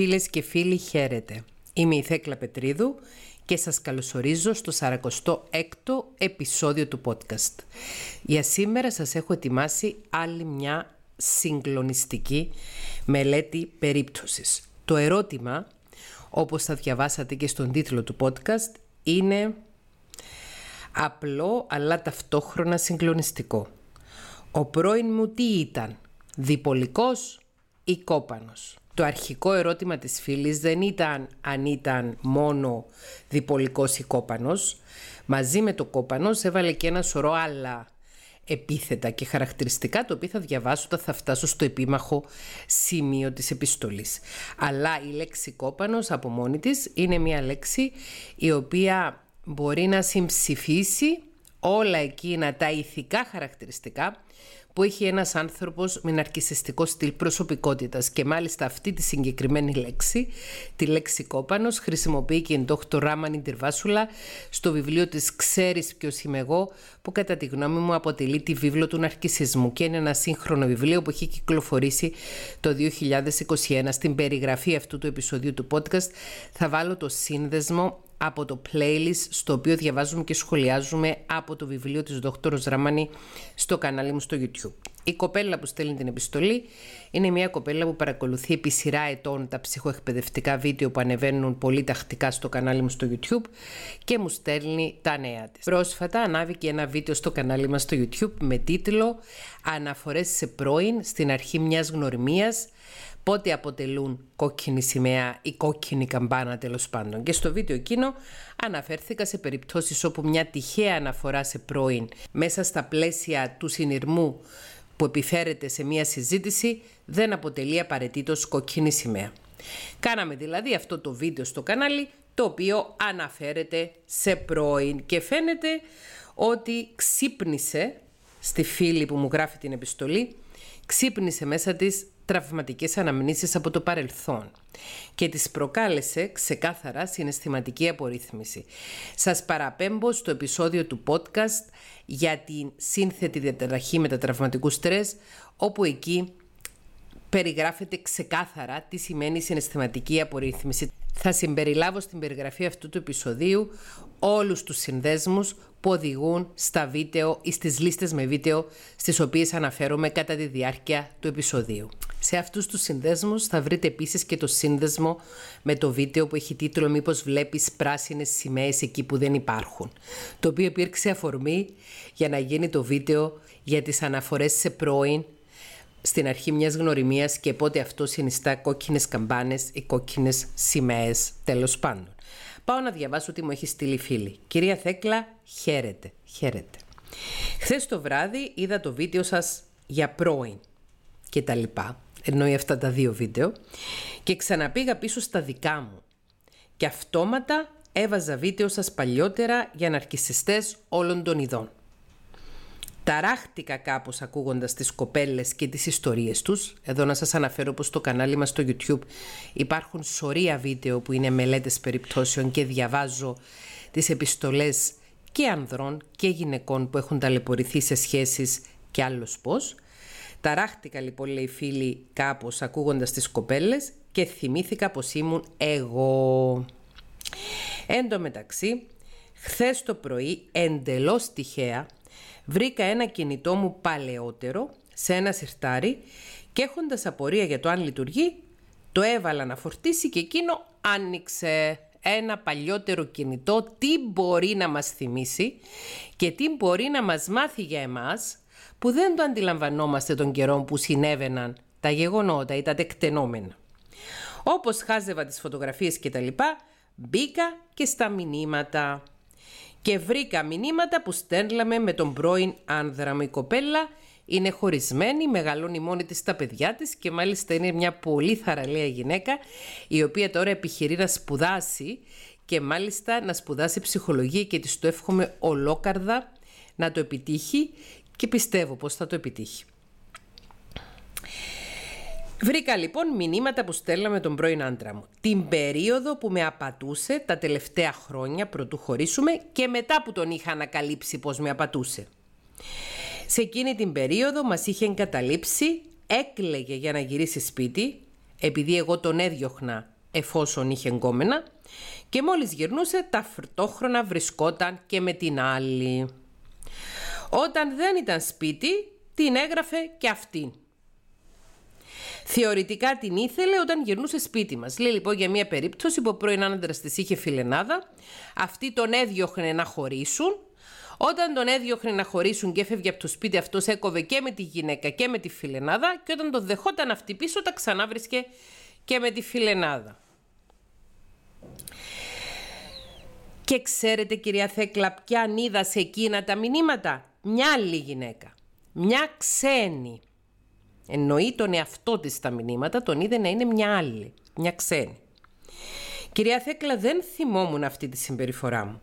Φίλες και φίλοι χαίρετε. Είμαι η Θέκλα Πετρίδου και σας καλωσορίζω στο 46ο επεισόδιο του podcast. Για σήμερα σας έχω ετοιμάσει άλλη μια συγκλονιστική μελέτη περίπτωσης. Το ερώτημα, όπως θα διαβάσατε και στον τίτλο του podcast, είναι απλό αλλά ταυτόχρονα συγκλονιστικό. Ο πρώην μου τι ήταν, διπολικός ή κόπανος; Το αρχικό ερώτημα της φίλης δεν ήταν αν ήταν μόνο διπολικός ή κόπανος. Μαζί με το κόπανος έβαλε και ένα σωρό άλλα επίθετα και χαρακτηριστικά το οποίο θα διαβάσω όταν θα φτάσω στο επίμαχο σημείο της επιστολής. Αλλά η λέξη κόπανος από μόνη της είναι μια λέξη η οποία μπορεί να συμψηφίσει όλα εκείνα τα ηθικά χαρακτηριστικά που έχει ένας άνθρωπος με ναρκισιστικό στυλ προσωπικότητας και μάλιστα αυτή τη συγκεκριμένη λέξη, τη λέξη κόπανος, χρησιμοποιεί και η Dr. Ράμαν Τυρβάσουλα στο βιβλίο της «Ξέρεις ποιος είμαι εγώ» που κατά τη γνώμη μου αποτελεί τη βίβλο του ναρκισισμού και είναι ένα σύγχρονο βιβλίο που έχει κυκλοφορήσει το 2021. Στην περιγραφή αυτού του επεισοδίου του podcast θα βάλω το σύνδεσμο από το playlist στο οποίο διαβάζουμε και σχολιάζουμε από το βιβλίο της Δόκτωρος Ραμάνη στο κανάλι μου στο YouTube. Η κοπέλα που στέλνει την επιστολή είναι μια κοπέλα που παρακολουθεί επί σειρά ετών τα ψυχοεκπαιδευτικά βίντεο που ανεβαίνουν πολύ τακτικά στο κανάλι μου στο YouTube και μου στέλνει τα νέα της. Πρόσφατα ανάβηκε ένα βίντεο στο κανάλι μας στο YouTube με τίτλο «Αναφορές σε πρώην στην αρχή μιας γνωριμίας πότε αποτελούν κόκκινη σημαία ή κόκκινη καμπάνα τέλος πάντων. Και στο βίντεο εκείνο αναφέρθηκα σε περιπτώσεις όπου μια τυχαία αναφορά σε πρώην μέσα στα πλαίσια του συνειρμού που επιφέρεται σε μια συζήτηση δεν αποτελεί απαραίτητος κόκκινη σημαία. Κάναμε δηλαδή αυτό το βίντεο στο κανάλι το οποίο αναφέρεται σε πρώην και φαίνεται ότι ξύπνησε στη φίλη που μου γράφει την επιστολή ξύπνησε μέσα της τραυματικές αναμνήσεις από το παρελθόν και τις προκάλεσε ξεκάθαρα συναισθηματική απορρίθμιση. Σας παραπέμπω στο επεισόδιο του podcast για την σύνθετη διαταραχή μετατραυματικού στρες, όπου εκεί περιγράφεται ξεκάθαρα τι σημαίνει συναισθηματική απορρίθμιση. Θα συμπεριλάβω στην περιγραφή αυτού του επεισοδίου όλους τους συνδέσμους που οδηγούν στα βίντεο ή στις λίστες με βίντεο στις οποίες αναφέρομαι κατά τη διάρκεια του επεισοδίου. Σε αυτούς τους συνδέσμους θα βρείτε επίσης και το σύνδεσμο με το βίντεο που έχει τίτλο «Μήπως βλέπεις πράσινες σημαίες εκεί που δεν υπάρχουν», το οποίο υπήρξε αφορμή για να γίνει το βίντεο για τις αναφορές σε πρώην στην αρχή μιας γνωριμίας και πότε αυτό συνιστά κόκκινες καμπάνες ή κόκκινες σημαίες τέλος πάντων. Πάω να διαβάσω τι μου έχει στείλει φίλη. Κυρία Θέκλα, χαίρετε, χαίρετε. Χθες το βράδυ είδα το βίντεο σας για πρώην και τα λοιπά, εννοεί αυτά τα δύο βίντεο, και ξαναπήγα πίσω στα δικά μου. Και αυτόματα έβαζα βίντεο σας παλιότερα για ναρκισιστές όλων των ειδών. Ταράχτηκα κάπως ακούγοντας τις κοπέλες και τις ιστορίες τους. Εδώ να σας αναφέρω πως στο κανάλι μας στο YouTube υπάρχουν σωρία βίντεο που είναι μελέτες περιπτώσεων και διαβάζω τις επιστολές και ανδρών και γυναικών που έχουν ταλαιπωρηθεί σε σχέσεις και άλλος πώς. Ταράχτηκα λοιπόν λέει φίλοι κάπως ακούγοντας τις κοπέλες και θυμήθηκα πως ήμουν εγώ. Εν τω μεταξύ, χθες το πρωί εντελώς τυχαία βρήκα ένα κινητό μου παλαιότερο σε ένα σιρτάρι και έχοντας απορία για το αν λειτουργεί, το έβαλα να φορτίσει και εκείνο άνοιξε ένα παλιότερο κινητό, τι μπορεί να μας θυμίσει και τι μπορεί να μας μάθει για εμάς που δεν το αντιλαμβανόμαστε τον καιρό που συνέβαιναν τα γεγονότα ή τα τεκτενόμενα. Όπως χάζευα τις φωτογραφίες και τα λοιπά, μπήκα και στα μηνύματα και βρήκα μηνύματα που στέλναμε με τον πρώην άνδρα μου. Η κοπέλα είναι χωρισμένη, μεγαλώνει μόνη της τα παιδιά της και μάλιστα είναι μια πολύ θαραλέα γυναίκα η οποία τώρα επιχειρεί να σπουδάσει και μάλιστα να σπουδάσει ψυχολογία και της το εύχομαι ολόκαρδα να το επιτύχει και πιστεύω πως θα το επιτύχει. Βρήκα λοιπόν μηνύματα που στέλναμε τον πρώην άντρα μου. Την περίοδο που με απατούσε τα τελευταία χρόνια πρωτού χωρίσουμε και μετά που τον είχα ανακαλύψει πως με απατούσε. Σε εκείνη την περίοδο μας είχε εγκαταλείψει, έκλαιγε για να γυρίσει σπίτι, επειδή εγώ τον έδιωχνα εφόσον είχε εγκόμενα και μόλις γυρνούσε ταυτόχρονα βρισκόταν και με την άλλη. Όταν δεν ήταν σπίτι την έγραφε και αυτήν. Θεωρητικά την ήθελε όταν γυρνούσε σπίτι μας. Λέει λοιπόν για μια περίπτωση που ο πρώην άντρα της είχε φιλενάδα, αυτή τον έδιωχνε να χωρίσουν. Όταν τον έδιωχνε να χωρίσουν και έφευγε από το σπίτι, αυτός έκοβε και με τη γυναίκα και με τη φιλενάδα. Και όταν τον δεχόταν αυτή πίσω, τα ξανά βρίσκε και με τη φιλενάδα. Και ξέρετε κυρία Θέκλα ποια είδας σε εκείνα τα μηνύματα; Μια άλλη γυναίκα. Μια ξένη. Εννοεί τον εαυτό της στα μηνύματα, τον είδε να είναι μια άλλη, μια ξένη. Κυρία Θέκλα, δεν θυμόμουν αυτή τη συμπεριφορά μου.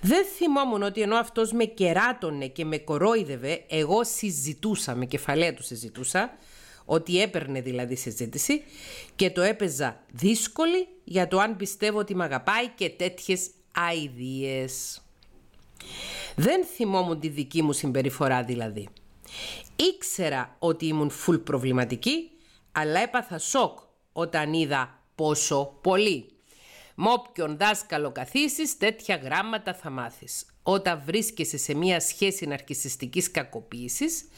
Δεν θυμόμουν ότι ενώ αυτός με κεράτωνε και με κορόιδευε, εγώ συζητούσα, με κεφαλαία του συζητούσα, ότι έπαιρνε δηλαδή συζήτηση και το έπαιζα δύσκολη για το αν πιστεύω ότι με αγαπάει και τέτοιες αηδίες. Δεν θυμόμουν τη δική μου συμπεριφορά δηλαδή. Ήξερα ότι ήμουν φουλ προβληματική, αλλά έπαθα σοκ όταν είδα πόσο πολύ. Με όποιον δάσκαλο καθίσεις, τέτοια γράμματα θα μάθεις. Όταν βρίσκεσαι σε μια σχέση ναρκισιστικής κακοποίησης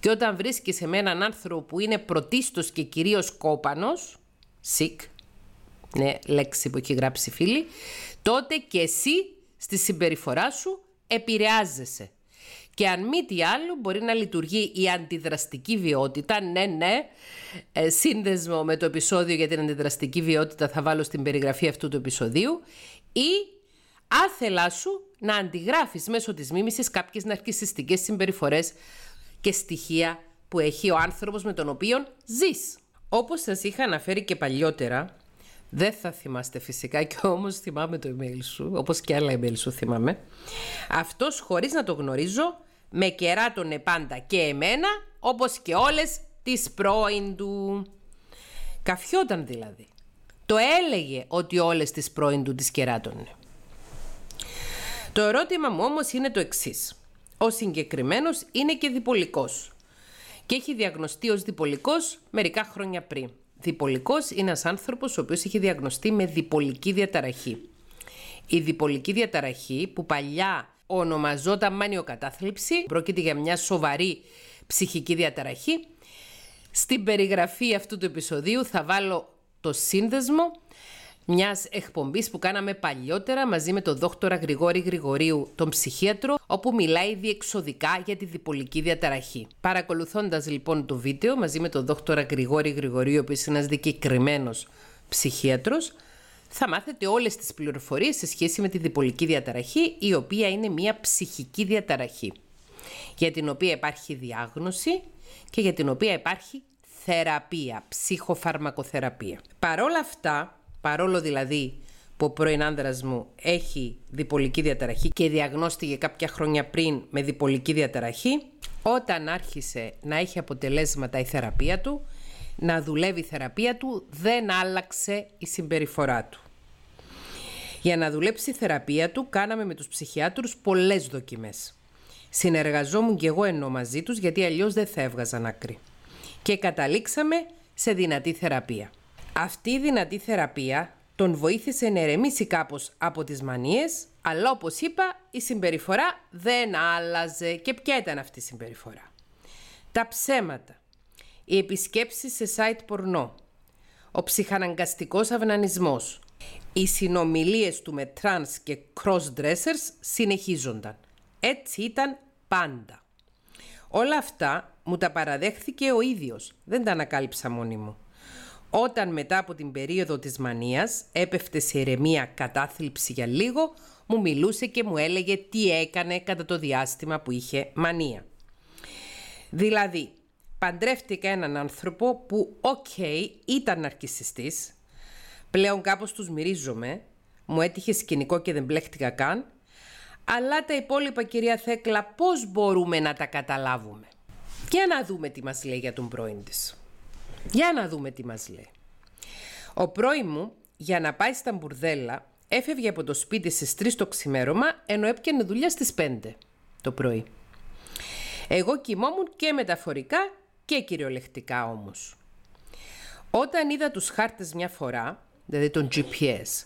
και όταν βρίσκεσαι με έναν άνθρωπο που είναι πρωτίστως και κυρίως κόπανος, sick, ναι, λέξη που έχει γράψει φίλη, τότε και εσύ στη συμπεριφορά σου επηρεάζεσαι. Και αν μη τι άλλο μπορεί να λειτουργεί η αντιδραστική βιότητα, ναι ναι, ε, σύνδεσμο με το επεισόδιο για την αντιδραστική βιότητα θα βάλω στην περιγραφή αυτού του επεισοδίου ή άθελά σου να αντιγράφεις μέσω της μίμησης κάποιες ναρκισιστικές συμπεριφορές και στοιχεία που έχει ο άνθρωπος με τον οποίο ζεις. Όπως σας είχα αναφέρει και παλιότερα, δεν θα θυμάστε φυσικά και όμως θυμάμαι το email σου, όπως και άλλα email σου θυμάμαι. Αυτός χωρίς να το γνωρίζω με κεράτωνε πάντα και εμένα όπως και όλες τις πρώην του. Καφιόταν δηλαδή. Το έλεγε ότι όλες τις πρώην του τις κεράτωνε. Το ερώτημα μου όμως είναι το εξής. Ο συγκεκριμένος είναι και διπολικός και έχει διαγνωστεί ως διπολικός μερικά χρόνια πριν. Διπολικός είναι ένας άνθρωπος ο οποίος έχει διαγνωστεί με διπολική διαταραχή. Η διπολική διαταραχή που παλιά ονομαζόταν μανιοκατάθλιψη, πρόκειται για μια σοβαρή ψυχική διαταραχή. Στην περιγραφή αυτού του επεισοδίου θα βάλω το σύνδεσμο μιας εκπομπής που κάναμε παλιότερα μαζί με τον δόκτορα Γρηγόρη Γρηγορίου, τον ψυχίατρο, όπου μιλάει διεξοδικά για τη διπολική διαταραχή. Παρακολουθώντας λοιπόν το βίντεο μαζί με τον δόκτορα Γρηγόρη Γρηγορίου, ο οποίος είναι ένας δικαιωμένος ψυχίατρος, θα μάθετε όλες τις πληροφορίες σε σχέση με τη διπολική διαταραχή, η οποία είναι μια ψυχική διαταραχή, για την οποία υπάρχει διάγνωση και για την οποία υπάρχει θεραπεία, ψυχοφαρμακοθεραπεία. Παρόλα αυτά, παρόλο δηλαδή που ο πρώην άνδρας μου έχει διπολική διαταραχή και διαγνώστηκε κάποια χρόνια πριν με διπολική διαταραχή, όταν άρχισε να έχει αποτελέσματα η θεραπεία του, να δουλεύει η θεραπεία του, δεν άλλαξε η συμπεριφορά του. Για να δουλέψει η θεραπεία του, κάναμε με τους ψυχιάτρους πολλές δοκιμές. Συνεργαζόμουν και εγώ ενώ μαζί τους, γιατί αλλιώς δεν θα έβγαζαν άκρη. Και καταλήξαμε σε δυνατή θεραπεία. Αυτή η δυνατή θεραπεία τον βοήθησε να ερεμήσει κάπως από τις μανίες, αλλά όπως είπα η συμπεριφορά δεν άλλαζε. Και ποια ήταν αυτή η συμπεριφορά; Τα ψέματα, οι επισκέψεις σε site πορνό, ο ψυχαναγκαστικός αυνανισμός, οι συνομιλίες του με τρανς και cross-dressers συνεχίζονταν. Έτσι ήταν πάντα. Όλα αυτά μου τα παραδέχθηκε ο ίδιος, δεν τα ανακάλυψα μόνη μου. Όταν μετά από την περίοδο της μανίας έπεφτε σε ηρεμία κατάθλιψη για λίγο, μου μιλούσε και μου έλεγε τι έκανε κατά το διάστημα που είχε μανία. Δηλαδή, παντρεύτηκα έναν άνθρωπο που, οκ, ήταν ναρκισσιστής, πλέον κάπως τους μυρίζομαι, μου έτυχε σκηνικό και δεν μπλέχτηκα καν, αλλά τα υπόλοιπα κυρία Θέκλα πώς μπορούμε να τα καταλάβουμε; Για να δούμε τι μας λέει για τον πρώην της. Για να δούμε τι μας λέει. Ο πρώην μου, για να πάει στα μπουρδέλα, έφευγε από το σπίτι στις 3 το ξημέρωμα, ενώ έπιανε δουλειά στις 5 το πρωί. Εγώ κοιμόμουν και μεταφορικά και κυριολεκτικά όμως. Όταν είδα τους χάρτες μια φορά, δηλαδή τον GPS,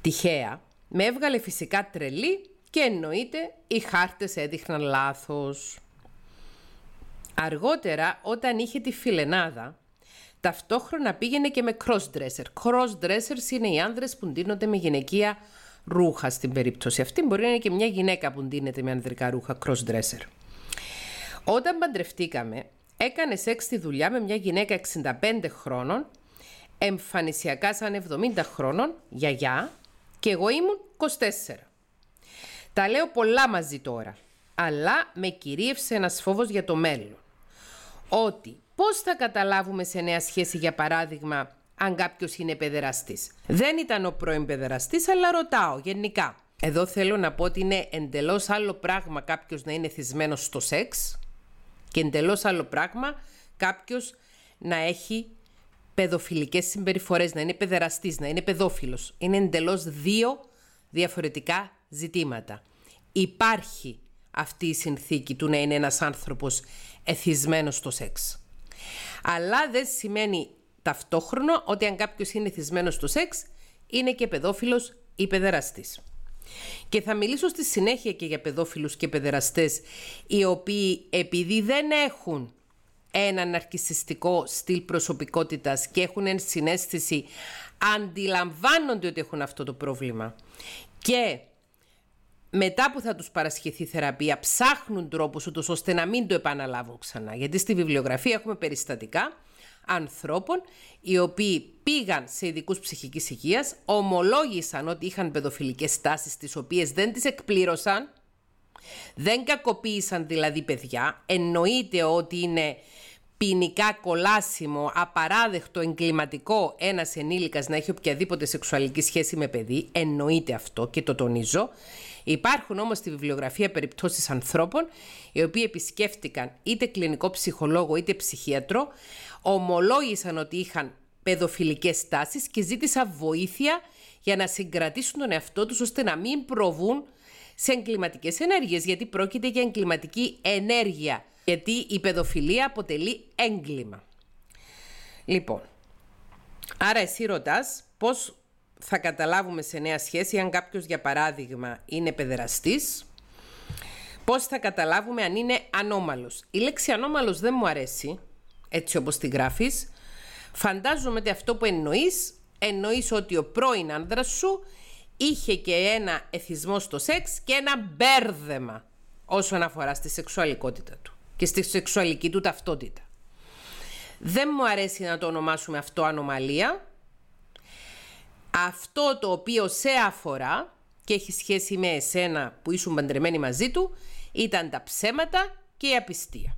τυχαία, με έβγαλε φυσικά τρελή και εννοείται οι χάρτες έδειχναν λάθος. Αργότερα, όταν είχε τη φιλενάδα, ταυτόχρονα πήγαινε και με crossdresser. Crossdressers είναι οι άνδρες που ντύνονται με γυναικεία ρούχα στην περίπτωση αυτή. Μπορεί να είναι και μια γυναίκα που ντύνεται με ανδρικά ρούχα crossdresser. Όταν παντρευτήκαμε, έκανε σεξ στη δουλειά με μια γυναίκα 65 χρόνων, εμφανισιακά σαν 70 χρόνων, γιαγιά, και εγώ ήμουν 24. Τα λέω πολλά μαζί τώρα, αλλά με κυρίευσε ένας φόβος για το μέλλον. Ότι πώς θα καταλάβουμε σε νέα σχέση, για παράδειγμα, αν κάποιος είναι παιδεραστής. Δεν ήταν ο πρώην παιδεραστής, αλλά ρωτάω γενικά. Εδώ θέλω να πω ότι είναι εντελώς άλλο πράγμα κάποιος να είναι θυσμένος στο σεξ και εντελώς άλλο πράγμα κάποιος να έχει παιδοφιλικές συμπεριφορές, να είναι παιδεραστής, να είναι παιδόφιλος. Είναι εντελώς δύο διαφορετικά ζητήματα. Υπάρχει αυτή η συνθήκη του να είναι ένας άνθρωπος εθισμένος στο σεξ. Αλλά δεν σημαίνει ταυτόχρονα ότι αν κάποιος είναι εθισμένος στο σεξ είναι και παιδόφιλος ή παιδεραστής. Και θα μιλήσω στη συνέχεια και για παιδόφιλους και παιδεραστές οι οποίοι επειδή δεν έχουν ένα ναρκισιστικό στυλ προσωπικότητας και έχουν συνέστηση, αντιλαμβάνονται ότι έχουν αυτό το πρόβλημα και μετά που θα τους παρασχεθεί θεραπεία ψάχνουν τρόπους ούτως ώστε να μην το επαναλάβουν ξανά. Γιατί στη βιβλιογραφία έχουμε περιστατικά ανθρώπων οι οποίοι πήγαν σε ειδικούς ψυχικής υγείας, ομολόγησαν ότι είχαν παιδοφιλικές τάσεις τις οποίες δεν τις εκπλήρωσαν, δεν κακοποίησαν δηλαδή παιδιά, εννοείται ότι είναι ποινικά κολάσιμο, απαράδεκτο, εγκληματικό ένας ενήλικας να έχει οποιαδήποτε σεξουαλική σχέση με παιδί, εννοείται αυτό και το τονίζω. Υπάρχουν όμως στη βιβλιογραφία περιπτώσεις ανθρώπων οι οποίοι επισκέφτηκαν είτε κλινικό ψυχολόγο είτε ψυχίατρο, ομολόγησαν ότι είχαν παιδοφιλικές τάσεις και ζήτησαν βοήθεια για να συγκρατήσουν τον εαυτό τους ώστε να μην προβούν σε εγκληματικές ενέργειες, γιατί πρόκειται για εγκληματική ενέργεια γιατί η παιδοφιλία αποτελεί έγκλημα. Λοιπόν, άρα εσύ ρωτάς πώς θα καταλάβουμε σε νέα σχέση αν κάποιος για παράδειγμα είναι παιδεραστής, πώς θα καταλάβουμε αν είναι ανώμαλος. Η λέξη ανώμαλος δεν μου αρέσει, έτσι όπως τη γράφεις. Φαντάζομαι ότι αυτό που εννοείς, εννοείς ότι ο πρώην άνδρας σου είχε και ένα εθισμό στο σεξ και ένα μπέρδεμα όσον αφορά στη σεξουαλικότητα του και στη σεξουαλική του ταυτότητα. Δεν μου αρέσει να το ονομάσουμε αυτό ανομαλία. Αυτό το οποίο σε αφορά και έχει σχέση με εσένα που ήσουν παντρεμένοι μαζί του ήταν τα ψέματα και η απιστία.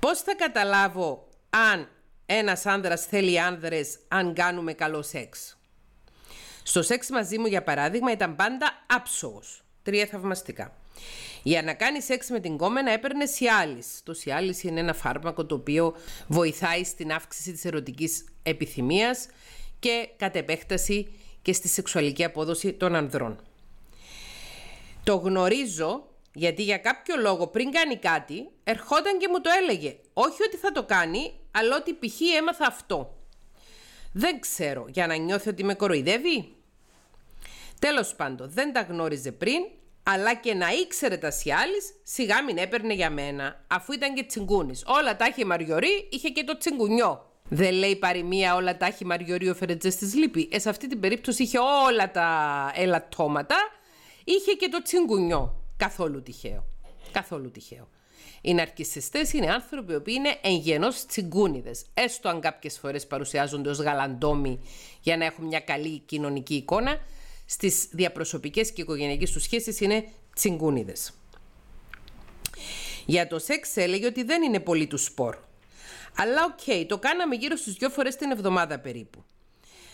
Πώς θα καταλάβω αν ένας άνδρας θέλει άνδρες αν κάνουμε καλό σεξ; Στο σεξ μαζί μου για παράδειγμα ήταν πάντα άψογος. Τρία θαυμαστικά. Για να κάνεις σεξ με την κόμενα έπαιρνε σιάλις. Το σιάλις είναι ένα φάρμακο το οποίο βοηθάει στην αύξηση της ερωτικής επιθυμίας και κατ' επέκταση και στη σεξουαλική απόδοση των ανδρών. Το γνωρίζω γιατί για κάποιο λόγο πριν κάνει κάτι ερχόταν και μου το έλεγε. Όχι ότι θα το κάνει, αλλά ότι π.χ. έμαθα αυτό. Δεν ξέρω, για να νιώθει ότι με κοροϊδεύει. Τέλος πάντων, δεν τα γνώριζε πριν αλλά και να ήξερε τα σιάλης, σιγά μην έπαιρνε για μένα, αφού ήταν και τσιγκούνης. Όλα τα έχει Μαριωρή, είχε και το τσιγκουνιό. Δεν λέει παροιμία όλα τα έχει Μαριωρή ο Φερετζές της Λύπη. Ε, σε αυτή την περίπτωση είχε όλα τα ελαττώματα, είχε και το τσιγκουνιό. Καθόλου τυχαίο. Καθόλου τυχαίο. Οι ναρκισσιστές είναι άνθρωποι που είναι εγγενώς τσιγκούνιδες. Έστω αν κάποιες φορές παρουσιάζονται ως γαλαντόμοι για να έχουν μια καλή κοινωνική εικόνα, στις διαπροσωπικές και οικογενειακές τους σχέσεις είναι τσιγκούνιδες. Για το σεξ έλεγε ότι δεν είναι πολύ του σπορ. Αλλά OK, okay, το κάναμε γύρω στους δυο φορές την εβδομάδα περίπου.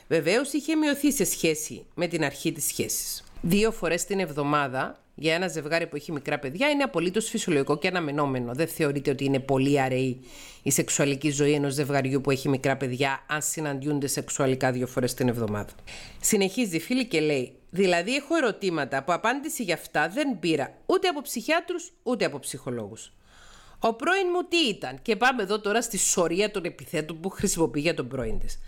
Βεβαίως είχε μειωθεί σε σχέση με την αρχή της σχέσης. Δύο φορές την εβδομάδα για ένα ζευγάρι που έχει μικρά παιδιά είναι απολύτως φυσιολογικό και αναμενόμενο. Δεν θεωρείται ότι είναι πολύ αραιή η σεξουαλική ζωή ενός ζευγαριού που έχει μικρά παιδιά, αν συναντιούνται σεξουαλικά δύο φορές την εβδομάδα; Συνεχίζει η φίλη και λέει: Δηλαδή, έχω ερωτήματα που απάντηση για αυτά δεν πήρα ούτε από ψυχιάτρους ούτε από ψυχολόγους. Ο πρώην μου τι ήταν, και πάμε εδώ τώρα στη σωρία των επιθέτων που χρησιμοποιεί για τον πρώην της.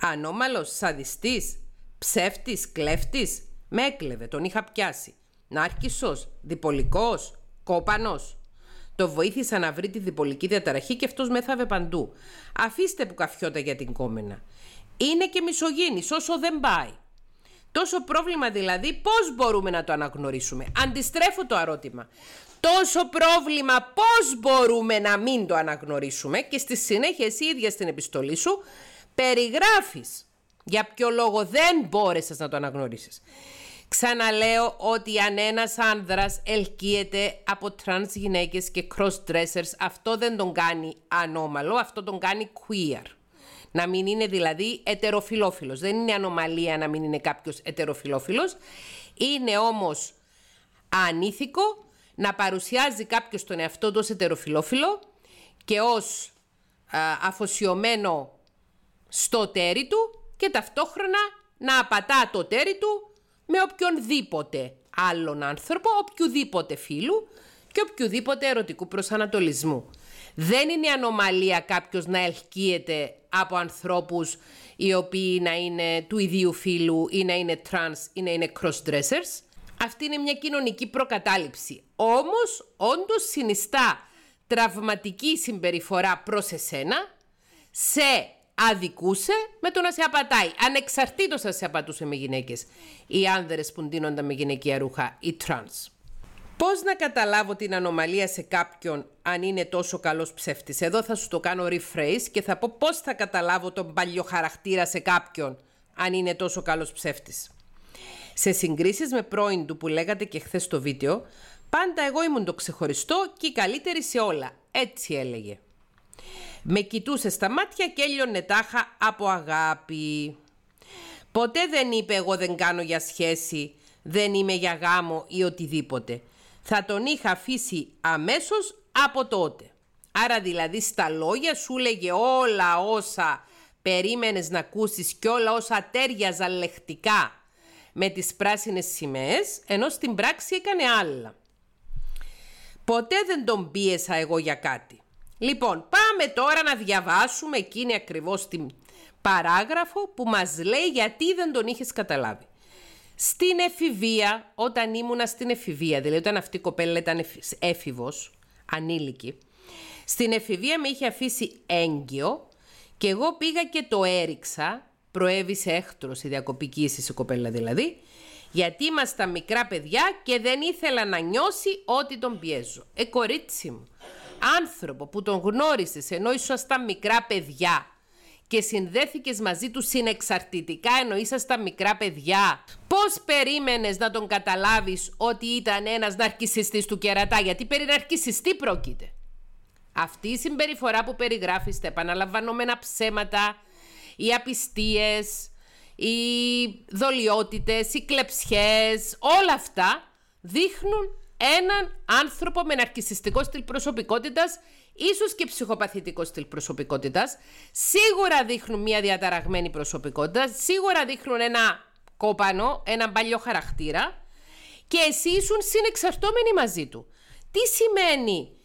Ανώμαλος, σαδιστής, ψεύτης, κλέφτης, με έκλεβε, τον είχα πιάσει. Νάρχισος, διπολικός, κόπανος. Το βοήθησα να βρει τη διπολική διαταραχή και αυτός μέθαβε παντού. Αφήστε που καφιότα για την κόμενα. Είναι και μισογίνης όσο δεν πάει. Τόσο πρόβλημα δηλαδή πώς μπορούμε να το αναγνωρίσουμε. Αντιστρέφω το ερώτημα. Τόσο πρόβλημα πώς μπορούμε να μην το αναγνωρίσουμε και στη συνέχεια εσύ ίδια στην επιστολή σου περιγράφεις για ποιο λόγο δεν μπόρεσες να το αναγνωρίσεις. Ξαναλέω ότι αν ένας άνδρας ελκύεται από τρανς γυναίκες και cross-dressers, αυτό δεν τον κάνει ανώμαλο, αυτό τον κάνει queer. Να μην είναι δηλαδή ετεροφυλόφιλος. Δεν είναι ανομαλία να μην είναι κάποιος ετεροφυλόφιλος. Είναι όμως ανήθικο να παρουσιάζει κάποιος τον εαυτό του ως ετεροφυλόφιλο και ως α, αφοσιωμένο στο τέρι του και ταυτόχρονα να απατά το τέρι του με οποιονδήποτε άλλον άνθρωπο, οποιοδήποτε φίλου και οποιοδήποτε ερωτικού προσανατολισμού. Δεν είναι ανομαλία κάποιος να ελκύεται από ανθρώπους οι οποίοι να είναι του ιδίου φίλου ή να είναι trans ή να είναι cross-dressers. Αυτή είναι μια κοινωνική προκατάληψη. Όμως, όντως συνιστά τραυματική συμπεριφορά προς εσένα σε αδικούσε με το να σε απατάει. Ανεξαρτήτως να σε απατούσε με γυναίκες. Οι άνδρες που ντύνονταν με γυναικεία ρούχα, οι τρανς. Πώς να καταλάβω την ανομαλία σε κάποιον αν είναι τόσο καλός ψεύτης; Εδώ θα σου το κάνω rephrase και θα πω πώς θα καταλάβω τον παλιοχαρακτήρα σε κάποιον αν είναι τόσο καλός ψεύτης. Σε συγκρίσεις με πρώην του που λέγατε και χθες στο βίντεο, πάντα εγώ ήμουν το ξεχωριστό και η καλύτερη σε όλα. Έτσι έλεγε. Με κοιτούσε στα μάτια και έλειωνε τάχα από αγάπη. Ποτέ δεν είπε εγώ δεν κάνω για σχέση, δεν είμαι για γάμο ή οτιδήποτε. Θα τον είχα αφήσει αμέσως από τότε. Άρα δηλαδή στα λόγια σου λέγε όλα όσα περίμενες να ακούσεις και όλα όσα τέριαζαν λεχτικά με τις πράσινες σημαίες, ενώ στην πράξη έκανε άλλα. Ποτέ δεν τον πίεσα εγώ για κάτι. Λοιπόν, πάμε τώρα να διαβάσουμε εκείνη ακριβώς την παράγραφο που μας λέει γιατί δεν τον είχες καταλάβει. Στην εφηβεία, όταν ήμουνα στην εφηβεία, δηλαδή όταν αυτή η κοπέλα ήταν έφηβος, ανήλικη, στην εφηβεία με είχε αφήσει έγκυο και εγώ πήγα και το έριξα, προέβησε έκτρος η διακοπική η κοπέλα δηλαδή, γιατί ήμασταν μικρά παιδιά και δεν ήθελα να νιώσει ότι τον πιέζω. Ε, κορίτσι μου, άνθρωπο που τον γνώρισες ενώ ήσασταν μικρά παιδιά και συνδέθηκες μαζί του συνεξαρτητικά ενώ ήσασταν μικρά παιδιά, πώς περίμενες να τον καταλάβεις ότι ήταν ένας ναρκισιστής του κερατά, γιατί περί ναρκισιστή πρόκειται. Αυτή η συμπεριφορά που περιγράφεις τα επαναλαμβανόμενα ψέματα, οι απιστίες, οι δολιότητες, οι κλεψιές, όλα αυτά δείχνουν έναν άνθρωπο με ναρκισιστικό στυλ προσωπικότητας, ίσως και ψυχοπαθητικό στυλ προσωπικότητας. Σίγουρα δείχνουν μια διαταραγμένη προσωπικότητα, σίγουρα δείχνουν ένα κόπανο, ένα παλιό χαρακτήρα και εσύ ήσουν συνεξαρτώμενοι μαζί του. Τι σημαίνει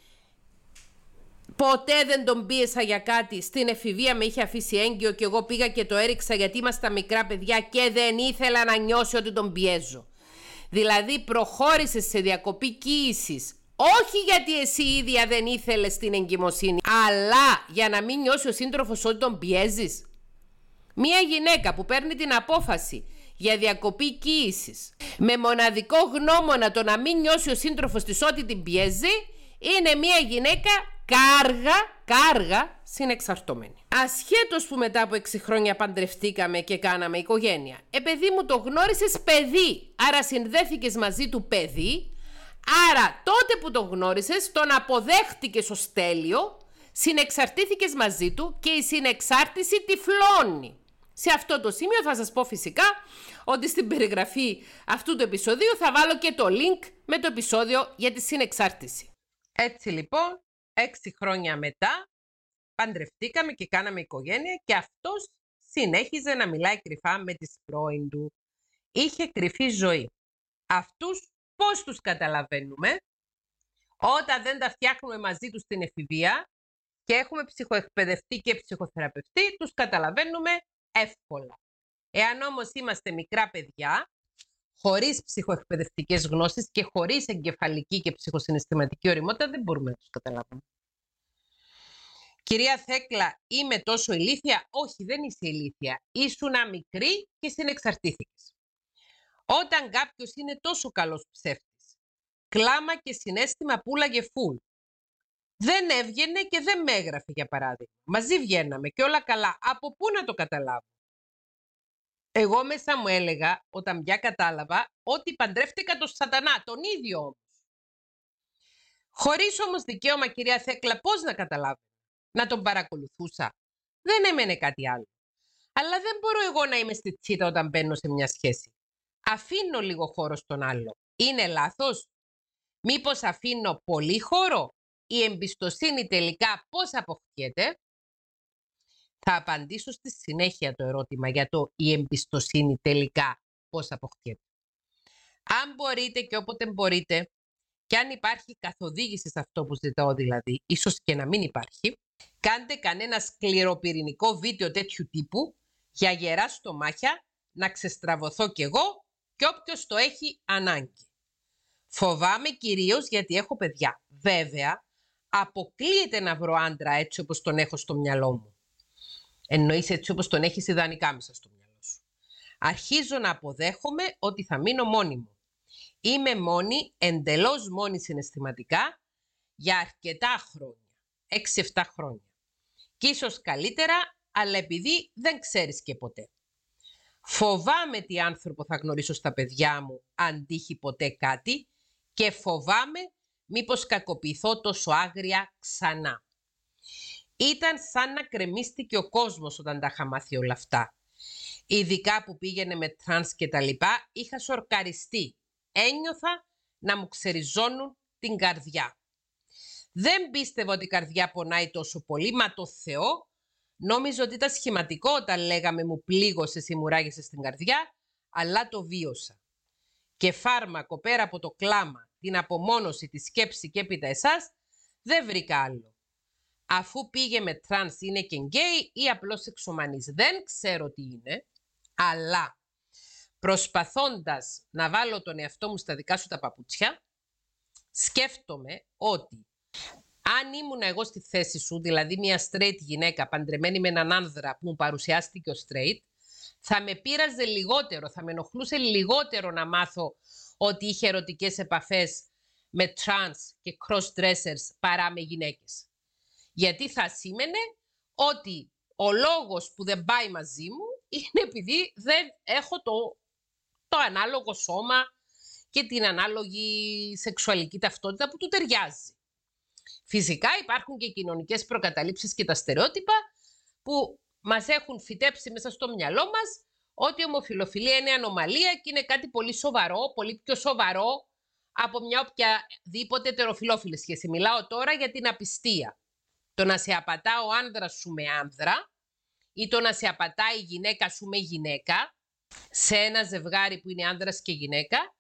Ποτέ δεν τον πίεσα για κάτι. Στην εφηβεία με είχε αφήσει έγκυο και εγώ πήγα και το έριξα γιατί ήμασταν μικρά παιδιά και δεν ήθελα να νιώσει ότι τον πιέζω. Δηλαδή προχώρησες σε διακοπή κοίησης όχι γιατί εσύ ίδια δεν ήθελες την εγκυμοσύνη, αλλά για να μην νιώσει ο σύντροφος ότι τον πιέζεις. Μία γυναίκα που παίρνει την απόφαση για διακοπή κοίησης με μοναδικό γνώμονα το να μην νιώσει ο σύντροφος της ότι την πιέζει είναι μία γυναίκα κάργα, κάργα συνεξαρτώμενη. Ασχέτως που μετά από 6 χρόνια παντρευτήκαμε και κάναμε οικογένεια. Ε, παιδί μου, το γνώρισες παιδί, άρα συνδέθηκες μαζί του παιδί, άρα τότε που τον γνώρισες, τον αποδέχτηκες ως τέλειο, συνεξαρτήθηκες μαζί του και η συνεξάρτηση τυφλώνει. Σε αυτό το σημείο θα σας πω φυσικά ότι στην περιγραφή αυτού του επεισοδίου θα βάλω και το link με το επεισόδιο για τη συνεξάρτηση. Έτσι λοιπόν, έξι χρόνια μετά, παντρευτήκαμε και κάναμε οικογένεια και αυτός συνέχιζε να μιλάει κρυφά με τις πρώην του. Είχε κρυφή ζωή. Αυτούς πώς τους καταλαβαίνουμε; Όταν δεν τα φτιάχνουμε μαζί τους στην εφηβεία και έχουμε ψυχοεκπαιδευτή και ψυχοθεραπευτή, τους καταλαβαίνουμε εύκολα. Εάν όμως είμαστε μικρά παιδιά, χωρίς ψυχοεκπαιδευτικές γνώσεις και χωρίς εγκεφαλική και ψυχοσυναισθηματική οριμότητα, δεν μπορούμε να τους καταλάβουμε. Κυρία Θέκλα, είμαι τόσο ηλίθια. Όχι, δεν είσαι ηλίθια. Ήσουν μικρή και συνεξαρτήθηκες. Όταν κάποιος είναι τόσο καλός ψεύτης, κλάμα και συνέστημα πουλάγε φουλ. Δεν έβγαινε και δεν με έγραφε, για παράδειγμα. Μαζί βγαίναμε και όλα καλά. Από πού να το καταλάβω; Εγώ μέσα μου έλεγα, όταν πια κατάλαβα, ότι παντρεύτηκα τον σατανά, τον ίδιο όμως. Χωρίς όμως δικαίωμα, κυρία Θέκλα, πώς να καταλάβω. Να τον παρακολουθούσα. Δεν έμενε κάτι άλλο. Αλλά δεν μπορώ εγώ να είμαι στη τσίτα όταν μπαίνω σε μια σχέση. Αφήνω λίγο χώρο στον άλλο. Είναι λάθος; Μήπως αφήνω πολύ χώρο; Η εμπιστοσύνη τελικά πώς αποκτιέται; Θα απαντήσω στη συνέχεια το ερώτημα για το η εμπιστοσύνη τελικά πώς αποκτιέται. Αν μπορείτε και όποτε μπορείτε, και αν υπάρχει καθοδήγηση σε αυτό που ζητάω δηλαδή, ίσως και να μην υπάρχει, κάντε κανένα σκληροπυρηνικό βίντεο τέτοιου τύπου για γερά στομάχια να ξεστραβωθώ κι εγώ και όποιος το έχει ανάγκη. Φοβάμαι κυρίως γιατί έχω παιδιά. Βέβαια, αποκλείεται να βρω άντρα έτσι όπως τον έχω στο μυαλό μου. Εννοείς έτσι όπως τον έχεις ιδανικά μέσα στο μυαλό σου. Αρχίζω να αποδέχομαι ότι θα μείνω μόνη μου. Είμαι μόνη, εντελώς μόνη συναισθηματικά, για αρκετά χρόνια. 6-7 χρόνια. Και ίσως καλύτερα, αλλά επειδή δεν ξέρεις και ποτέ. Φοβάμαι τι άνθρωπο θα γνωρίσω στα παιδιά μου αν τύχει ποτέ κάτι και φοβάμαι μήπως κακοποιηθώ τόσο άγρια ξανά. Ήταν σαν να γκρεμίστηκε ο κόσμος όταν τα είχα μάθει όλα αυτά. Ειδικά που πήγαινε με τρανς και τα λοιπά, είχα σοκαριστεί. Ένιωθα να μου ξεριζώνουν την καρδιά. Δεν πίστευα ότι η καρδιά πονάει τόσο πολύ, μα το Θεό νόμιζα ότι ήταν σχηματικό όταν λέγαμε μου πλήγωσες ή μου ράγισες την καρδιά, αλλά το βίωσα. Και φάρμακο πέρα από το κλάμα, την απομόνωση, τη σκέψη και έπειτα εσάς, δεν βρήκα άλλο αφού πήγε με τρανς, είναι και γκέι ή απλώς σεξομανής. Δεν ξέρω τι είναι, αλλά προσπαθώντας να βάλω τον εαυτό μου στα δικά σου τα παπούτσια, σκέφτομαι ότι αν ήμουν εγώ στη θέση σου, δηλαδή μια straight γυναίκα παντρεμένη με έναν άνδρα που μου παρουσιάστηκε ως straight, θα με πείραζε λιγότερο, θα με ενοχλούσε λιγότερο να μάθω ότι είχε ερωτικές επαφές με trans και cross-dressers παρά με γυναίκες. Γιατί θα σήμαινε ότι ο λόγος που δεν πάει μαζί μου είναι επειδή δεν έχω το, το ανάλογο σώμα και την ανάλογη σεξουαλική ταυτότητα που του ταιριάζει. Φυσικά υπάρχουν και κοινωνικές προκαταλήψεις και τα στερεότυπα που μας έχουν φυτέψει μέσα στο μυαλό μας ότι η ομοφιλοφιλία είναι ανομαλία και είναι κάτι πολύ σοβαρό, πολύ πιο σοβαρό από μια οποιαδήποτε τεροφιλόφιλη σχέση. Μιλάω τώρα για την απιστία. Το να σε απατά ο άνδρας σου με άνδρα ή το να σε απατάει η γυναίκα σου με γυναίκα σε ένα ζευγάρι που είναι άνδρας και γυναίκα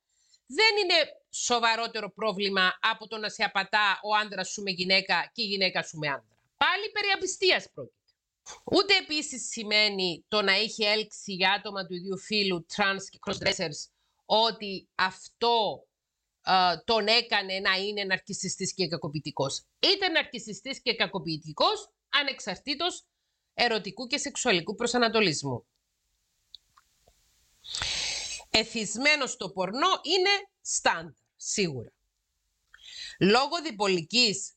δεν είναι σοβαρότερο πρόβλημα από το να σε απατά ο άνδρας σου με γυναίκα και η γυναίκα σου με άνδρα. Πάλι περί απιστίας πρόκειται. Ούτε επίσης σημαίνει το να έχει έλξει για άτομα του ίδιου φύλου, trans και crossdressers, ότι αυτό τον έκανε να είναι ναρκισιστής και κακοποιητικός. Είτε ναρκισιστής και κακοποιητικός ανεξαρτήτως ερωτικού και σεξουαλικού προσανατολισμού. Εθισμένος στο πορνό είναι στάνταρ, σίγουρα. Λόγω διπολικής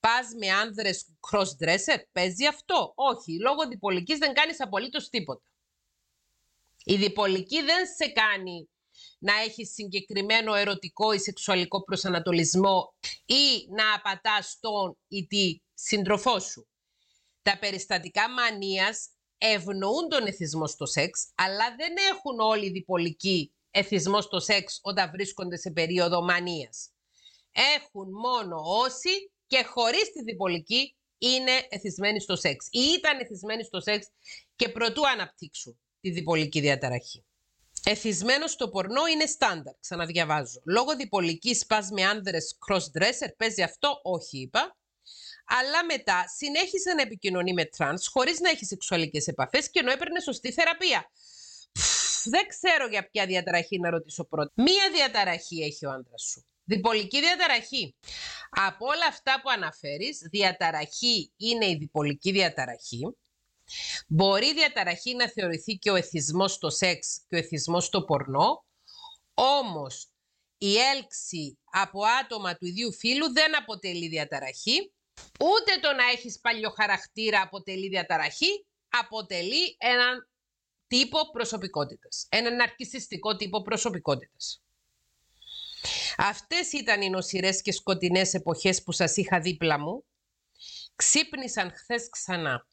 πας με άνδρες cross-dresser, παίζει αυτό; Όχι, λόγω διπολικής δεν κάνεις απολύτως τίποτα. Η διπολική δεν σε κάνει να έχεις συγκεκριμένο ερωτικό ή σεξουαλικό προσανατολισμό ή να απατάς τον ή τη σύντροφό σου. Τα περιστατικά μανίας ευνοούν τον εθισμό στο σεξ, αλλά δεν έχουν όλοι διπολικοί εθισμό στο σεξ όταν βρίσκονται σε περίοδο μανίας. Έχουν μόνο όσοι και χωρίς τη διπολική είναι εθισμένοι στο σεξ ή ήταν εθισμένοι στο σεξ και προτού αναπτύξουν τη διπολική διαταραχή. Εθισμένος στο πορνό είναι στάνταρ, ξαναδιαβάζω. Λόγω διπολικής πάει με άνδρες cross-dresser, παίζει αυτό, όχι είπα. Αλλά μετά συνέχισε να επικοινωνεί με τρανς χωρίς να έχει σεξουαλικές επαφές και ενώ έπαιρνε σωστή θεραπεία. δεν ξέρω για ποια διαταραχή να ρωτήσω πρώτα. Μία διαταραχή έχει ο άντρα σου. Διπολική διαταραχή. Από όλα αυτά που αναφέρεις, διαταραχή είναι η διπολική διαταραχή. Μπορεί η διαταραχή να θεωρηθεί και ο εθισμός στο σεξ και ο εθισμός στο πορνό, όμως η έλξη από άτομα του ίδιου φύλου δεν αποτελεί διαταραχή, ούτε το να έχεις παλιό χαρακτήρα αποτελεί διαταραχή, αποτελεί έναν τύπο προσωπικότητας, έναν αρκισιστικό τύπο προσωπικότητας. Αυτές ήταν οι νοσηρές και σκοτεινές εποχές που σας είχα δίπλα μου. Ξύπνησαν χθες ξανά.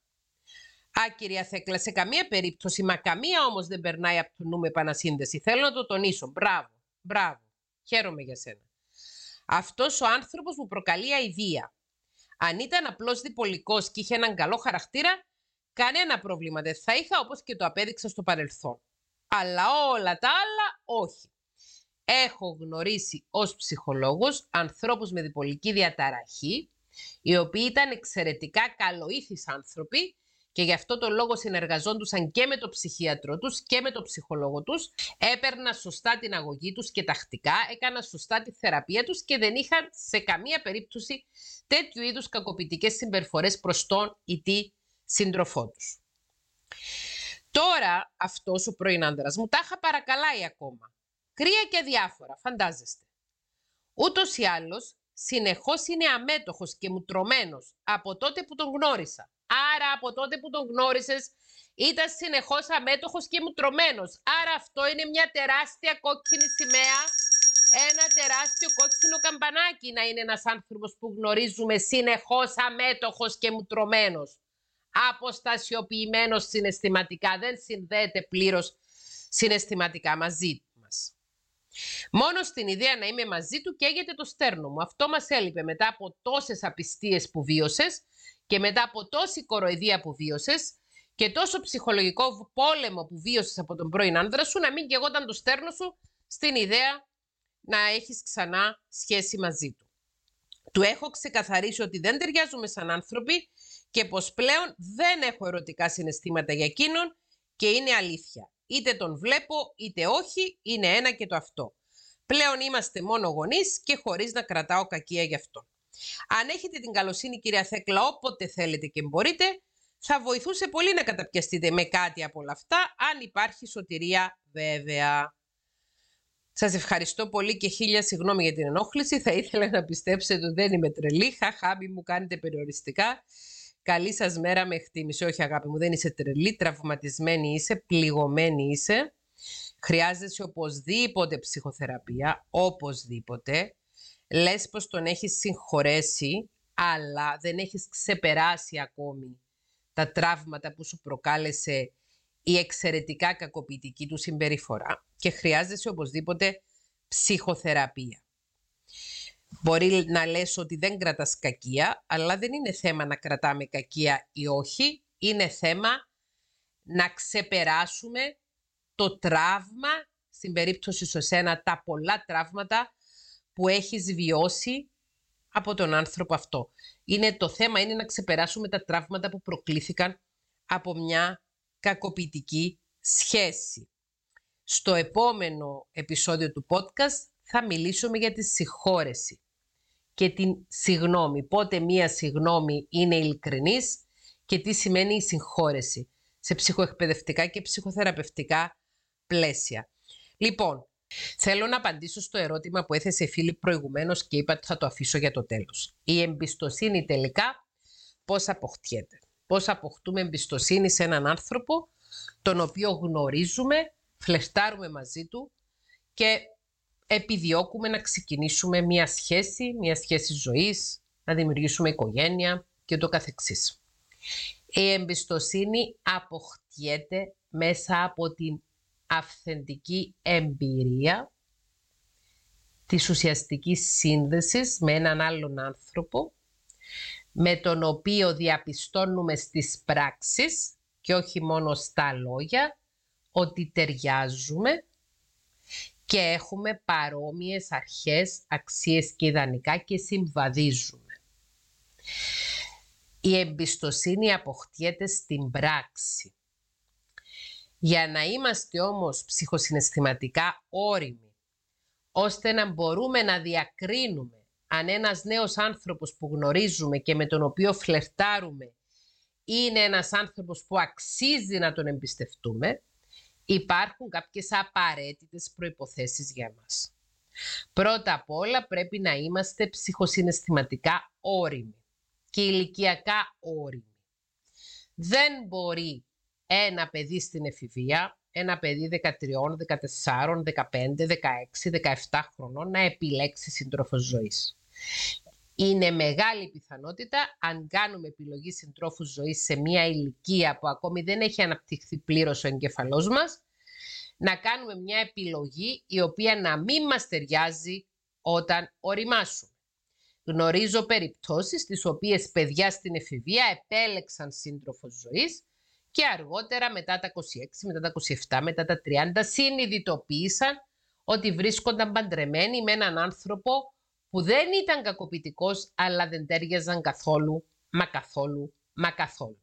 Α, κυρία Θέκλα, σε καμία περίπτωση, μα καμία όμως δεν περνάει από το νου με επανασύνδεση. Θέλω να το τονίσω. Μπράβο, μπράβο. Χαίρομαι για σένα. Αυτός ο άνθρωπος μου προκαλεί αηδία. Αν ήταν απλώς διπολικός και είχε έναν καλό χαρακτήρα, κανένα πρόβλημα δεν θα είχα όπως και το απέδειξα στο παρελθόν. Αλλά όλα τα άλλα όχι. Έχω γνωρίσει ως ψυχολόγος ανθρώπους με διπολική διαταραχή, οι οποίοι ήταν εξαιρετικά καλοήθεις άνθρωποι και γι' αυτό το λόγο συνεργαζόντουσαν και με το ψυχίατρο τους και με το ψυχολόγο τους, έπαιρναν σωστά την αγωγή τους και τακτικά, έκαναν σωστά τη θεραπεία τους και δεν είχαν σε καμία περίπτωση τέτοιου είδους κακοποιητικές συμπεριφορές προς τον ή τη σύντροφό τους. Τώρα αυτός ο πρώην άντρας μου τα είχα παρακαλάει ακόμα. Κρύα και διάφορα, φαντάζεστε. Ούτως ή άλλως, συνεχώς είναι αμέτωχος και μουτρωμένος από τότε που τον γνώρισα. Άρα από τότε που τον γνώρισες ήταν συνεχώς αμέτωχος και μουτρωμένος. Άρα αυτό είναι μια τεράστια κόκκινη σημαία, ένα τεράστιο κόκκινο καμπανάκι να είναι ένας άνθρωπος που γνωρίζουμε συνεχώς αμέτωχος και μουτρωμένος. Αποστασιοποιημένος συναισθηματικά, δεν συνδέεται πλήρως συναισθηματικά μαζί μας. Μόνο στην ιδέα να είμαι μαζί του καίγεται το στέρνο μου. Αυτό μας έλειπε μετά από τόσες απιστίες που βίωσες και μετά από τόση κοροϊδία που βίωσες και τόσο ψυχολογικό πόλεμο που βίωσες από τον πρώην άνδρα σου να μην καιγόταν το στέρνο σου στην ιδέα να έχεις ξανά σχέση μαζί του. Του έχω ξεκαθαρίσει ότι δεν ταιριάζουμε σαν άνθρωποι και πως πλέον δεν έχω ερωτικά συναισθήματα για εκείνον και είναι αλήθεια. Είτε τον βλέπω είτε όχι, είναι ένα και το αυτό. Πλέον είμαστε μόνο γονείς και χωρίς να κρατάω κακία γι' αυτό. Αν έχετε την καλοσύνη κυρία Θέκλα όποτε θέλετε και μπορείτε, θα βοηθούσε πολύ να καταπιαστείτε με κάτι από όλα αυτά, αν υπάρχει σωτηρία βέβαια. Σας ευχαριστώ πολύ και χίλια συγγνώμη για την ενόχληση. Θα ήθελα να πιστέψετε ότι δεν είμαι τρελή. Χαχάμπι μου κάνετε περιοριστικά. Καλή σας μέρα με εκτίμηση. Όχι αγάπη μου, δεν είσαι τρελή, τραυματισμένη είσαι, πληγωμένη είσαι. Χρειάζεσαι οπωσδήποτε ψυχοθεραπεία, οπωσδήποτε. Λες πως τον έχεις συγχωρέσει, αλλά δεν έχεις ξεπεράσει ακόμη τα τραύματα που σου προκάλεσε η εξαιρετικά κακοποιητική του συμπεριφορά και χρειάζεσαι οπωσδήποτε ψυχοθεραπεία. Μπορεί να λες ότι δεν κρατάς κακία, αλλά δεν είναι θέμα να κρατάμε κακία ή όχι. Είναι θέμα να ξεπεράσουμε το τραύμα, στην περίπτωση σου εσένα τα πολλά τραύματα που έχεις βιώσει από τον άνθρωπο αυτό. Είναι, το θέμα είναι να ξεπεράσουμε τα τραύματα που προκλήθηκαν από μια κακοποιητική σχέση. Στο επόμενο επεισόδιο του podcast θα μιλήσουμε για τη συγχώρεση και την συγνώμη. Πότε μία συγνώμη είναι ειλικρινής και τι σημαίνει η συγχώρεση σε ψυχοεκπαιδευτικά και ψυχοθεραπευτικά πλαίσια. Λοιπόν, θέλω να απαντήσω στο ερώτημα που έθεσε η φίλη προηγουμένως και είπα ότι θα το αφήσω για το τέλος. Η εμπιστοσύνη τελικά πώς αποκτιέται; Πώς αποκτούμε εμπιστοσύνη σε έναν άνθρωπο τον οποίο γνωρίζουμε, φλεστάρουμε μαζί του και επιδιώκουμε να ξεκινήσουμε μια σχέση, μια σχέση ζωής, να δημιουργήσουμε οικογένεια και το καθεξής. Η εμπιστοσύνη αποκτιέται μέσα από την αυθεντική εμπειρία της ουσιαστικής σύνδεσης με έναν άλλον άνθρωπο με τον οποίο διαπιστώνουμε στις πράξεις και όχι μόνο στα λόγια ότι ταιριάζουμε και έχουμε παρόμοιες αρχές, αξίες και ιδανικά και συμβαδίζουμε. Η εμπιστοσύνη αποκτιέται στην πράξη. Για να είμαστε όμως ψυχοσυναισθηματικά όριμοι, ώστε να μπορούμε να διακρίνουμε αν ένας νέος άνθρωπος που γνωρίζουμε και με τον οποίο φλερτάρουμε είναι ένας άνθρωπος που αξίζει να τον εμπιστευτούμε, υπάρχουν κάποιες απαραίτητες προϋποθέσεις για μας. Πρώτα απ' όλα πρέπει να είμαστε ψυχοσυναισθηματικά όριμοι και ηλικιακά όριμοι. Δεν μπορεί ένα παιδί στην εφηβεία, ένα παιδί 13, 14, 15, 16, 17 χρονών να επιλέξει σύντροφος ζωής. Είναι μεγάλη πιθανότητα, αν κάνουμε επιλογή συντρόφου ζωής σε μια ηλικία που ακόμη δεν έχει αναπτυχθεί πλήρως ο εγκεφαλός μας, να κάνουμε μια επιλογή η οποία να μην μας ταιριάζει όταν οριμάσουμε. Γνωρίζω περιπτώσεις στις οποίες παιδιά στην εφηβεία επέλεξαν σύντροφος ζωής και αργότερα μετά τα 26, μετά τα 27, μετά τα 30 συνειδητοποίησαν ότι βρίσκονταν παντρεμένοι με έναν άνθρωπο που δεν ήταν κακοποιητικός αλλά δεν τέριαζαν καθόλου, μα καθόλου, μα καθόλου.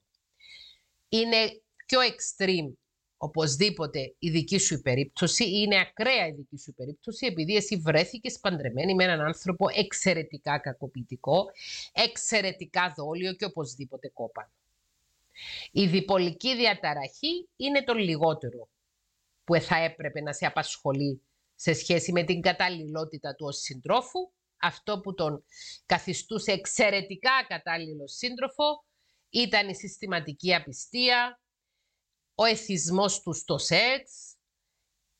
Είναι πιο extreme οπωσδήποτε η δική σου περίπτωση, είναι ακραία η δική σου περίπτωση, επειδή εσύ βρέθηκες παντρεμένη με έναν άνθρωπο εξαιρετικά κακοποιητικό, εξαιρετικά δόλιο και οπωσδήποτε κόπανο. Η διπολική διαταραχή είναι το λιγότερο που θα έπρεπε να σε απασχολεί σε σχέση με την καταλληλότητα του ως συντρόφου, αυτό που τον καθιστούσε εξαιρετικά κατάλληλο σύντροφο ήταν η συστηματική απιστία, ο εθισμός του στο σεξ,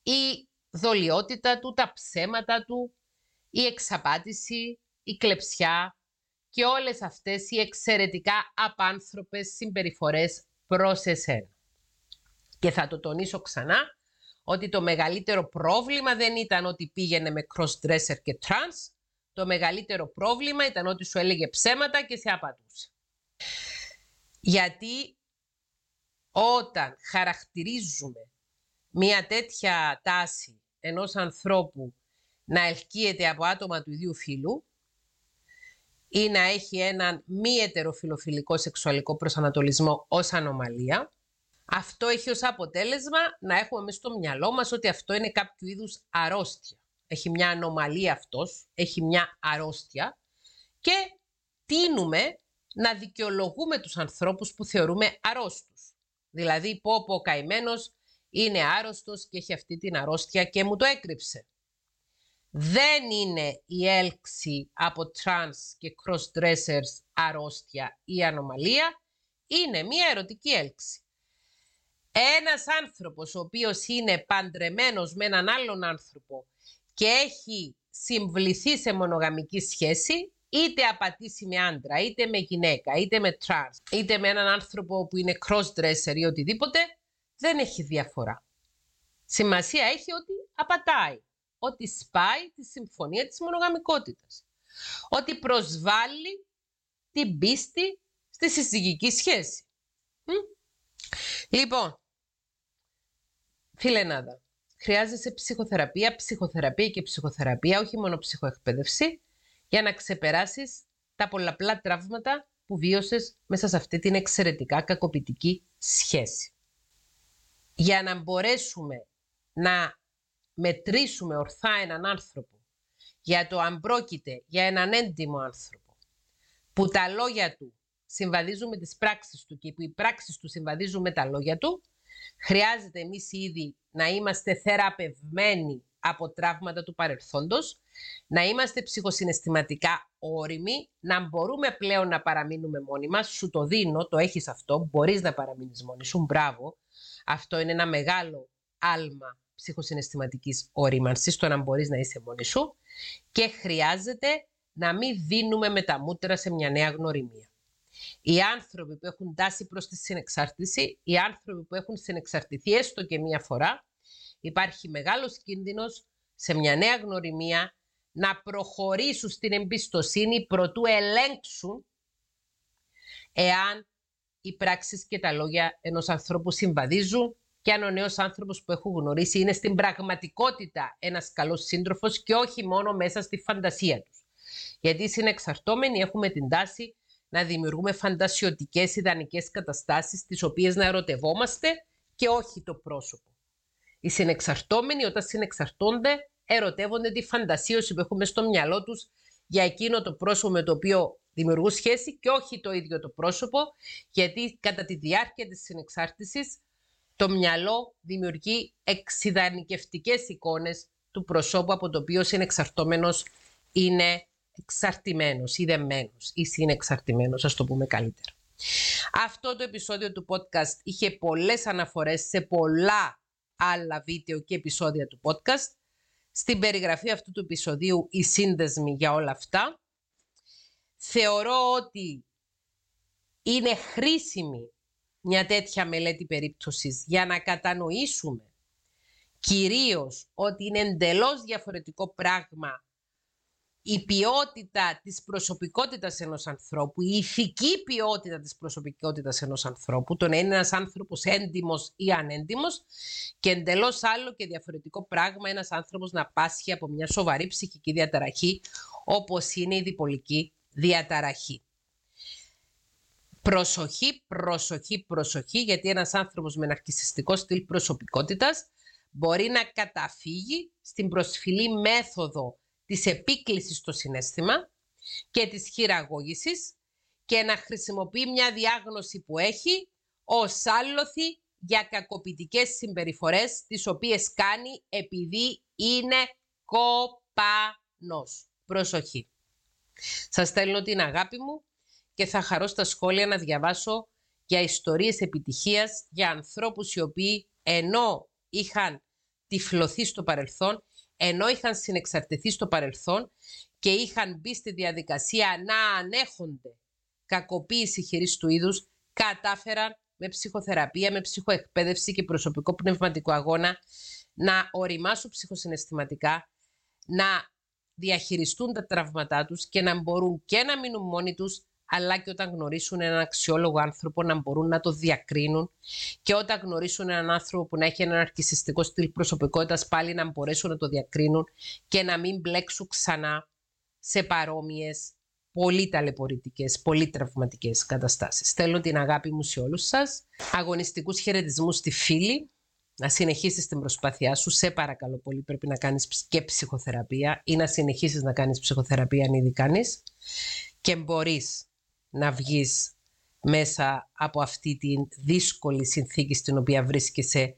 η δολιότητα του, τα ψέματα του, η εξαπάτηση, η κλεψιά και όλες αυτές οι εξαιρετικά απάνθρωπες συμπεριφορές προς εσένα. Και θα το τονίσω ξανά ότι το μεγαλύτερο πρόβλημα δεν ήταν ότι πήγαινε με cross-dresser και trans, το μεγαλύτερο πρόβλημα ήταν ότι σου έλεγε ψέματα και σε απατούσε. Γιατί όταν χαρακτηρίζουμε μια τέτοια τάση ενός ανθρώπου να ελκύεται από άτομα του ίδιου φύλου ή να έχει έναν μη ετεροφιλοφιλικό σεξουαλικό προσανατολισμό ως ανομαλία, αυτό έχει ως αποτέλεσμα να έχουμε μέσα στο μυαλό μας ότι αυτό είναι κάποιο είδους αρρώστια. Έχει μια ανομαλία αυτός, έχει μια αρρώστια και τίνουμε να δικαιολογούμε τους ανθρώπους που θεωρούμε αρρώστους. Δηλαδή, πω πω ο καημένος είναι άρρωστος και έχει αυτή την αρρώστια και μου το έκρυψε. Δεν είναι η έλξη από trans και cross-dressers αρρώστια ή ανομαλία, είναι μία ερωτική έλξη. Ένας άνθρωπος ο οποίος είναι παντρεμένος με έναν άλλον άνθρωπο και έχει συμβληθεί σε μονογαμική σχέση, είτε απατήσει με άντρα, είτε με γυναίκα, είτε με τρανς, είτε με έναν άνθρωπο που είναι cross-dresser ή οτιδήποτε, δεν έχει διαφορά. Σημασία έχει ότι απατάει, ότι σπάει τη συμφωνία της μονογαμικότητας, ότι προσβάλλει την πίστη στη συζυγική σχέση. Λοιπόν, φιλενάδα, χρειάζεσαι ψυχοθεραπεία, ψυχοθεραπεία και ψυχοθεραπεία, όχι μόνο ψυχοεκπαίδευση, για να ξεπεράσεις τα πολλαπλά τραύματα που βίωσες μέσα σε αυτή την εξαιρετικά κακοποιητική σχέση. Για να μπορέσουμε να μετρήσουμε ορθά έναν άνθρωπο για το αν πρόκειται για έναν έντιμο άνθρωπο που τα λόγια του συμβαδίζουν με τις πράξεις του και που οι πράξεις του συμβαδίζουν με τα λόγια του, χρειάζεται εμείς ήδη να είμαστε θεραπευμένοι από τραύματα του παρελθόντος, να είμαστε ψυχοσυναισθηματικά όριμοι, να μπορούμε πλέον να παραμείνουμε μόνοι μας. Σου το δίνω, το έχεις αυτό, μπορείς να παραμείνεις μόνοι σου, μπράβο. Αυτό είναι ένα μεγάλο άλμα ψυχοσυναισθηματικής όριμανσης, το να μπορείς να είσαι μόνη σου και χρειάζεται να μην δίνουμε με τα μούτρα σε μια νέα γνωριμία. Οι άνθρωποι που έχουν τάσει προς τη συνεξάρτηση, οι άνθρωποι που έχουν συνεξαρτηθεί έστω και μία φορά, υπάρχει μεγάλος κίνδυνος σε μια νέα γνωριμία να προχωρήσουν στην εμπιστοσύνη προτού ελέγξουν εάν οι πράξεις και τα λόγια ενός ανθρώπου συμβαδίζουν και αν ο νέος άνθρωπος που έχουν γνωρίσει είναι στην πραγματικότητα ένας καλός σύντροφος και όχι μόνο μέσα στη φαντασία τους. Γιατί συνεξαρτώμενοι έχουμε την τάση να δημιουργούμε φαντασιωτικές ιδανικές καταστάσεις τις οποίες να ερωτευόμαστε και όχι το πρόσωπο. Οι συνεξαρτώμενοι όταν συνεξαρτώνται ερωτεύονται τη φαντασίωση που έχουμε στο μυαλό τους για εκείνο το πρόσωπο με το οποίο δημιουργούν σχέση και όχι το ίδιο το πρόσωπο, γιατί κατά τη διάρκεια της συνεξάρτησης το μυαλό δημιουργεί εξειδανικευτικές εικόνες του προσώπου από το οποίο συνεξαρτώμενος είναι εξαρτημένος ή δεμένος ή συνεξαρτημένος, ας το πούμε καλύτερα. Αυτό το επεισόδιο του podcast είχε πολλές αναφορές σε πολλά άλλα βίντεο και επεισόδια του podcast. Στην περιγραφή αυτού του επεισοδίου οι σύνδεσμοι για όλα αυτά. Θεωρώ ότι είναι χρήσιμη μια τέτοια μελέτη περίπτωσης για να κατανοήσουμε κυρίως ότι είναι εντελώς διαφορετικό πράγμα η ποιότητα της προσωπικότητας ενός ανθρώπου, η ηθική ποιότητα της προσωπικότητας ενός ανθρώπου, το να είναι ένας άνθρωπος έντιμος ή ανέντιμος και εντελώς άλλο και διαφορετικό πράγμα ένας άνθρωπος να πάσχει από μια σοβαρή ψυχική διαταραχή όπως είναι η διπολική διαταραχή. Προσοχή, προσοχή, προσοχή, γιατί ένας άνθρωπος με ναρκισιστικό στυλ προσωπικότητας μπορεί να καταφύγει στην προσφυλή μέθοδο της επίκλησης στο συνέστημα και της χειραγώγησης και να χρησιμοποιεί μια διάγνωση που έχει ως άλοθη για κακοποιητικές συμπεριφορές τις οποίες κάνει επειδή είναι κοπανός. Προσοχή. Σας στέλνω την αγάπη μου και θα χαρώ στα σχόλια να διαβάσω για ιστορίες επιτυχίας για ανθρώπους οι οποίοι ενώ είχαν τυφλωθεί στο παρελθόν ενώ είχαν συνεξαρτηθεί στο παρελθόν και είχαν μπει στη διαδικασία να ανέχονται κακοποίηση χειρής του είδους, κατάφεραν με ψυχοθεραπεία, με ψυχοεκπαίδευση και προσωπικό πνευματικό αγώνα να οριμάσουν ψυχοσυναισθηματικά, να διαχειριστούν τα τραύματά τους και να μπορούν και να μείνουν μόνοι τους αλλά και όταν γνωρίσουν έναν αξιόλογο άνθρωπο να μπορούν να το διακρίνουν και όταν γνωρίσουν έναν άνθρωπο που να έχει έναν αρκισιστικό στυλ προσωπικότητας πάλι να μπορέσουν να το διακρίνουν και να μην μπλέξουν ξανά σε παρόμοιες πολύ ταλαιπωρητικές, πολύ τραυματικές καταστάσεις. Θέλω την αγάπη μου σε όλους σας, αγωνιστικούς χαιρετισμούς στη φίλη, να συνεχίσεις την προσπάθειά σου, σε παρακαλώ πολύ πρέπει να κάνεις και ψυχοθεραπεία ή να συνεχίσεις να κάνεις ψυχοθεραπεία αν ήδη κάνεις. Και μπορείς να βγεις μέσα από αυτή τη δύσκολη συνθήκη στην οποία βρίσκεσαι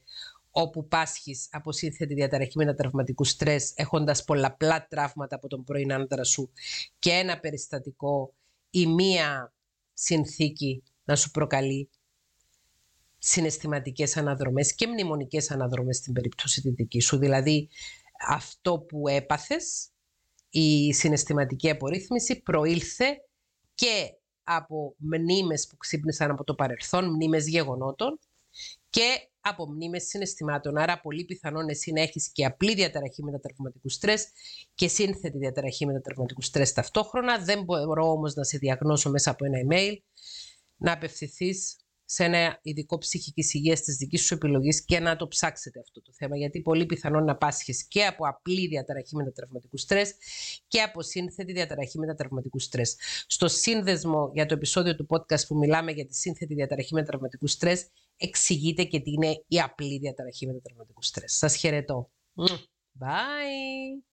όπου πάσχεις από σύνθετη διαταραχή μετατραυματικού στρες έχοντας πολλαπλά τραύματα από τον πρώην άντρα σου και ένα περιστατικό ή μία συνθήκη να σου προκαλεί συναισθηματικές αναδρομές και μνημονικές αναδρομές στην περίπτωση τη δική σου. Δηλαδή αυτό που έπαθες, η συναισθηματική απορρίθμιση προήλθε και από μνήμες που ξύπνησαν από το παρελθόν, μνήμες γεγονότων και από μνήμες συναισθημάτων. Άρα πολύ πιθανόν εσύ να έχεις και απλή διαταραχή μετατραυματικού στρες και σύνθετη διαταραχή μετατραυματικού στρες ταυτόχρονα. Δεν μπορώ όμως να σε διαγνώσω μέσα από ένα email να απευθυνθείς σε ένα ειδικό ψυχικής υγείας της δικής σου επιλογής και να το ψάξετε αυτό το θέμα. Γιατί πολύ πιθανόν να πάσχεις και από απλή διαταραχή μετατραυματικού στρες και από σύνθετη διαταραχή μετατραυματικού στρες. Στο σύνδεσμο για το επεισόδιο του podcast που μιλάμε για τη σύνθετη διαταραχή μετατραυματικού στρες, εξηγείται και τι είναι η απλή διαταραχή μετατραυματικού στρες. Σας χαιρετώ. Bye!